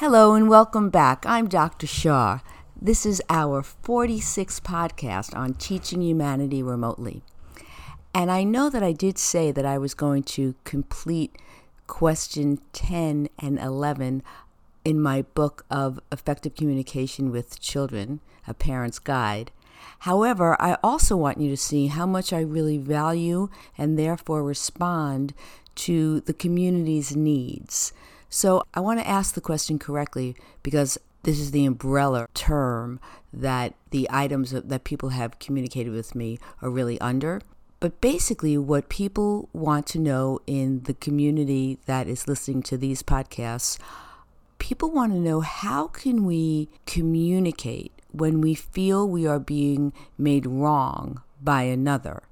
Hello and welcome back. I'm Dr. Shaw. This is our 46th podcast on teaching humanity remotely. And I know that I did say that I was going to complete question 10 and 11 in my book of Effective Communication with Children, A Parent's Guide. However, I also want you to see how much I really value and therefore respond to the community's needs. So I want to ask the question correctly because this is the umbrella term that the items that people have communicated with me are really under. But basically, what people want to know in the community that is listening to these podcasts, people want to know how can we communicate when we feel we are being made wrong by another,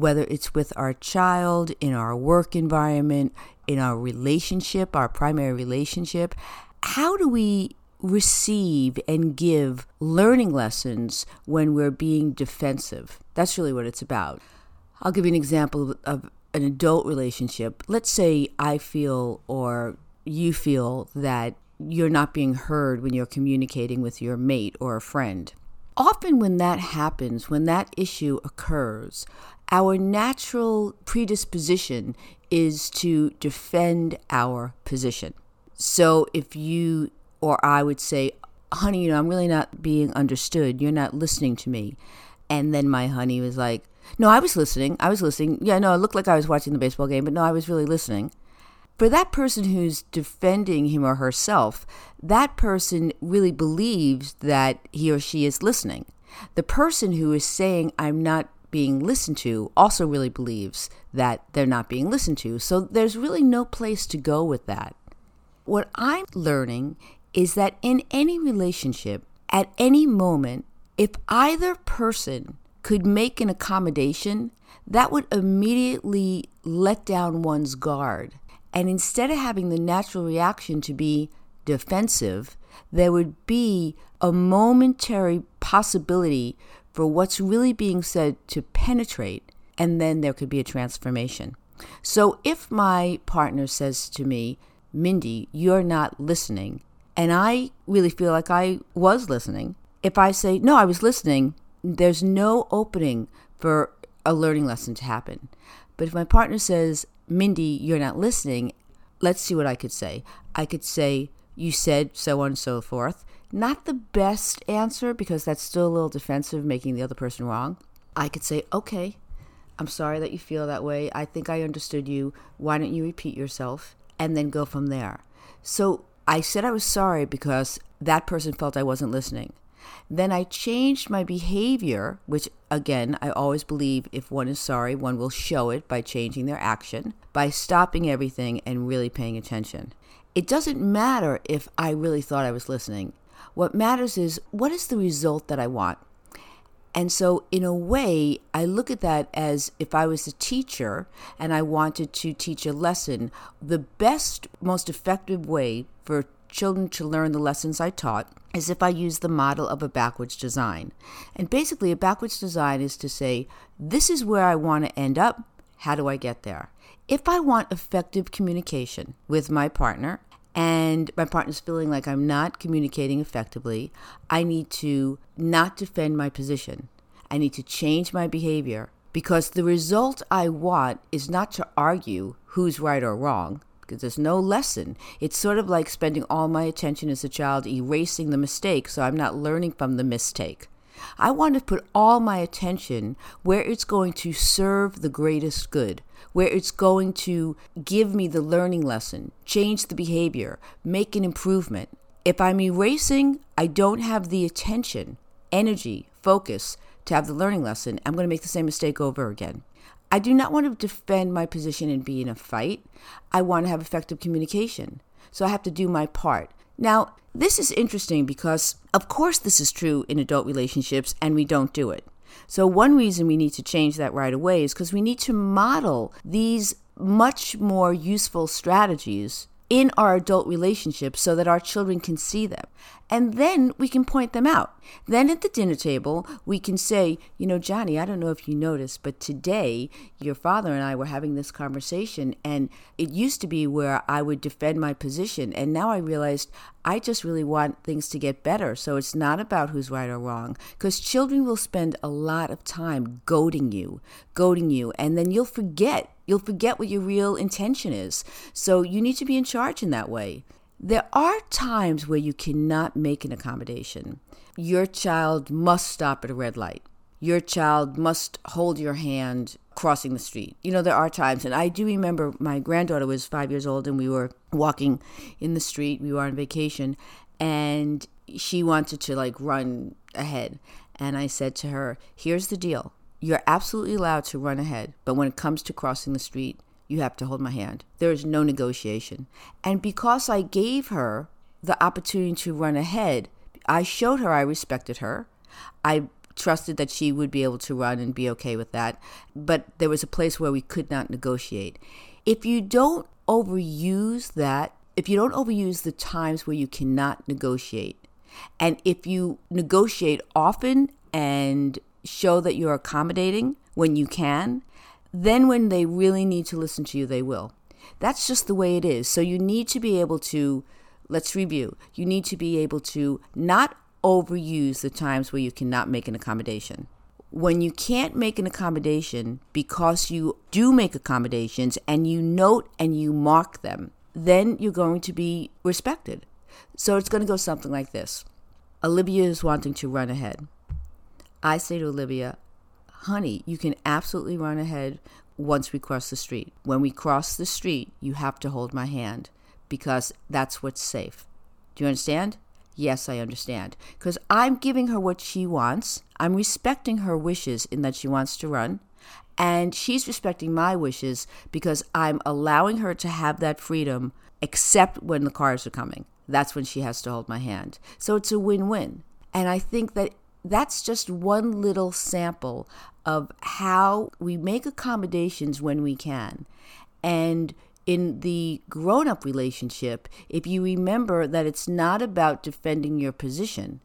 whether it's with our child, in our work environment, in our relationship, our primary relationship. How do we receive and give learning lessons when we're being defensive? That's really what it's about. I'll give you an example of an adult relationship. Let's say I feel or you feel that you're not being heard when you're communicating with your mate or a friend. Often, when that happens, when that issue occurs, our natural predisposition is to defend our position. So, if you or I would say, honey, you know, I'm really not being understood. You're not listening to me. And then my honey was like, no, I was listening. I was listening. Yeah, no, it looked like I was watching the baseball game, but no, I was really listening. For that person who's defending him or herself, that person really believes that he or she is listening. The person who is saying, I'm not being listened to, also really believes that they're not being listened to. So there's really no place to go with that. What I'm learning is that in any relationship, at any moment, if either person could make an accommodation, that would immediately let down one's guard. And instead of having the natural reaction to be defensive, there would be a momentary possibility for what's really being said to penetrate, and then there could be a transformation. So if my partner says to me, Mindy, you're not listening, and I really feel like I was listening, if I say, no, I was listening, there's no opening for a learning lesson to happen. But if my partner says, Mindy, you're not listening, let's see what I could say. I could say, you said so on and so forth. Not the best answer because that's still a little defensive, making the other person wrong. I could say, okay, I'm sorry that you feel that way. I think I understood you. Why don't you repeat yourself? And then go from there. So I said I was sorry because that person felt I wasn't listening. Then I changed my behavior, which again, I always believe if one is sorry, one will show it by changing their action, by stopping everything and really paying attention. It doesn't matter if I really thought I was listening. What matters is what is the result that I want? And so, in a way, I look at that as if I was a teacher and I wanted to teach a lesson, the best, most effective way for children to learn the lessons I taught is if I use the model of a backwards design. And basically, a backwards design is to say, this is where I want to end up. How do I get there? If I want effective communication with my partner, and my partner's feeling like I'm not communicating effectively, I need to not defend my position. I need to change my behavior because the result I want is not to argue who's right or wrong there's no lesson. It's sort of like spending all my attention as a child erasing the mistake so I'm not learning from the mistake. I want to put all my attention where it's going to serve the greatest good, where it's going to give me the learning lesson, change the behavior, make an improvement. If I'm erasing, I don't have the attention, energy, focus to have the learning lesson. I'm going to make the same mistake over again. I do not want to defend my position and be in a fight. I want to have effective communication. So I have to do my part. Now, this is interesting because, of course, this is true in adult relationships and we don't do it. So, one reason we need to change that right away is because we need to model these much more useful strategies in our adult relationships so that our children can see them. And then we can point them out. Then at the dinner table, we can say, you know, Johnny, I don't know if you noticed, but today your father and I were having this conversation, and it used to be where I would defend my position. And now I realized I just really want things to get better. So it's not about who's right or wrong, because children will spend a lot of time goading you, goading you, and then you'll forget You'll forget what your real intention is. So you need to be in charge in that way. There are times where you cannot make an accommodation. Your child must stop at a red light. Your child must hold your hand crossing the street. You know, there are times, and I do remember my granddaughter was five years old and we were walking in the street. We were on vacation and she wanted to like run ahead. And I said to her, Here's the deal you're absolutely allowed to run ahead, but when it comes to crossing the street, you have to hold my hand. There is no negotiation. And because I gave her the opportunity to run ahead, I showed her I respected her. I trusted that she would be able to run and be okay with that. But there was a place where we could not negotiate. If you don't overuse that, if you don't overuse the times where you cannot negotiate, and if you negotiate often and show that you're accommodating when you can, then when they really need to listen to you, they will. That's just the way it is. So you need to be able to, let's review, you need to be able to not overuse the times where you cannot make an accommodation. When you can't make an accommodation because you do make accommodations and you note and you mark them, then you're going to be respected. So it's going to go something like this Olivia is wanting to run ahead. I say to Olivia, honey, you can absolutely run ahead once we cross the street. When we cross the street, you have to hold my hand because that's what's safe. Do you understand? Yes, I understand. Because I'm giving her what she wants. I'm respecting her wishes in that she wants to run. And she's respecting my wishes because I'm allowing her to have that freedom, except when the cars are coming. That's when she has to hold my hand. So it's a win win. And I think that that's just one little sample of how we make accommodations when we can. And in the grown up relationship, if you remember that it's not about defending your position,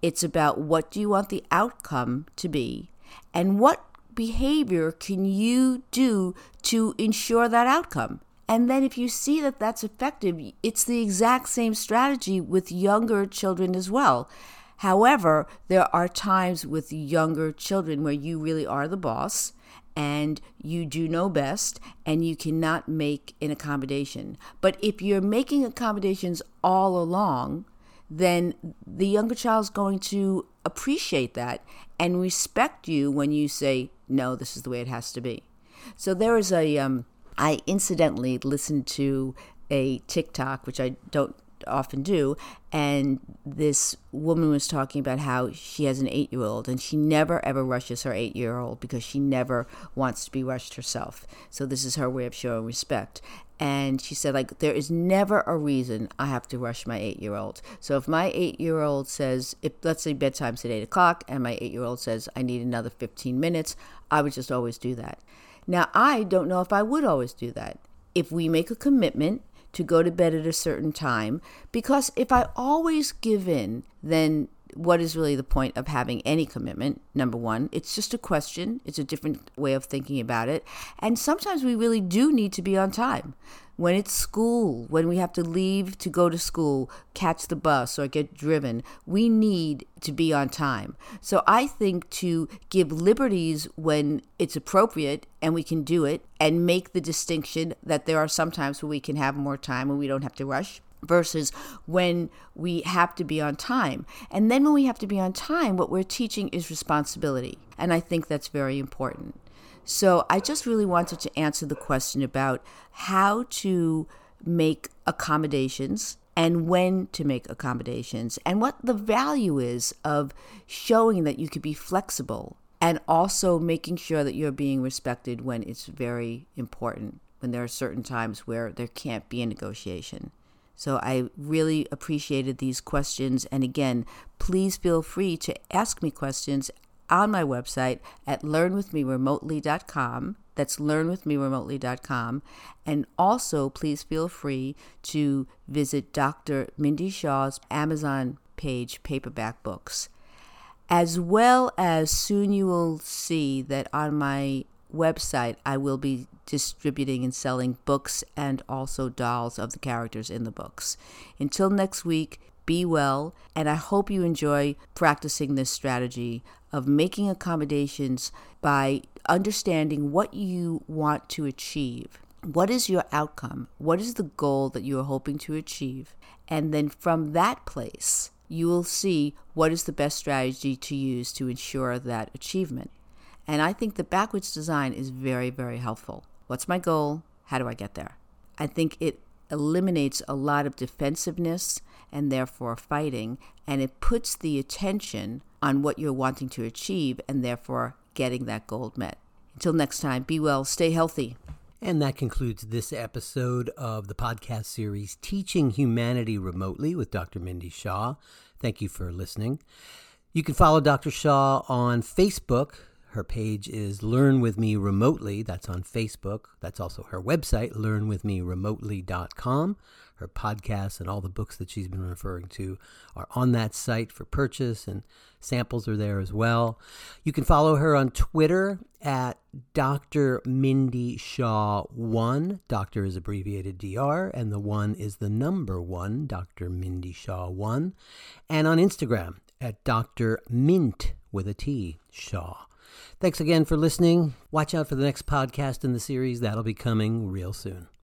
it's about what do you want the outcome to be and what behavior can you do to ensure that outcome. And then if you see that that's effective, it's the exact same strategy with younger children as well. However, there are times with younger children where you really are the boss and you do know best and you cannot make an accommodation. But if you're making accommodations all along, then the younger child's going to appreciate that and respect you when you say, no, this is the way it has to be. So there is a. Um, I incidentally listened to a TikTok, which I don't often do. And this woman was talking about how she has an eight year old and she never ever rushes her eight year old because she never wants to be rushed herself. So this is her way of showing respect. And she said, like, there is never a reason I have to rush my eight year old. So if my eight year old says, if let's say bedtime's at eight o'clock and my eight year old says, I need another 15 minutes, I would just always do that. Now, I don't know if I would always do that. If we make a commitment to go to bed at a certain time because if I always give in, then what is really the point of having any commitment? Number one, it's just a question, it's a different way of thinking about it. And sometimes we really do need to be on time when it's school, when we have to leave to go to school, catch the bus, or get driven, we need to be on time. So I think to give liberties when it's appropriate and we can do it, and make the distinction that there are some times where we can have more time and we don't have to rush versus when we have to be on time. And then when we have to be on time, what we're teaching is responsibility. And I think that's very important. So I just really wanted to answer the question about how to make accommodations and when to make accommodations and what the value is of showing that you could be flexible and also making sure that you're being respected when it's very important, when there are certain times where there can't be a negotiation. So I really appreciated these questions. And again, please feel free to ask me questions on my website at learnwithmeremotely.com. That's learnwithmeremotely.com. And also, please feel free to visit Dr. Mindy Shaw's Amazon page, Paperback Books. As well as soon you will see that on my website, I will be distributing and selling books and also dolls of the characters in the books. Until next week, be well, and I hope you enjoy practicing this strategy of making accommodations by understanding what you want to achieve. What is your outcome? What is the goal that you are hoping to achieve? And then from that place, you will see what is the best strategy to use to ensure that achievement. And I think the backwards design is very, very helpful. What's my goal? How do I get there? I think it eliminates a lot of defensiveness and therefore fighting, and it puts the attention on what you're wanting to achieve and therefore getting that goal met. Until next time, be well, stay healthy. And that concludes this episode of the podcast series Teaching Humanity Remotely with Dr. Mindy Shaw. Thank you for listening. You can follow Dr. Shaw on Facebook her page is Learn With Me Remotely. That's on Facebook. That's also her website, learnwithmeremotely.com. Her podcasts and all the books that she's been referring to are on that site for purchase, and samples are there as well. You can follow her on Twitter at Dr. Mindy Shaw 1. Doctor is abbreviated DR, and the 1 is the number 1, Dr. Mindy Shaw 1. And on Instagram at Dr. Mint with a T, Shaw. Thanks again for listening. Watch out for the next podcast in the series. That'll be coming real soon.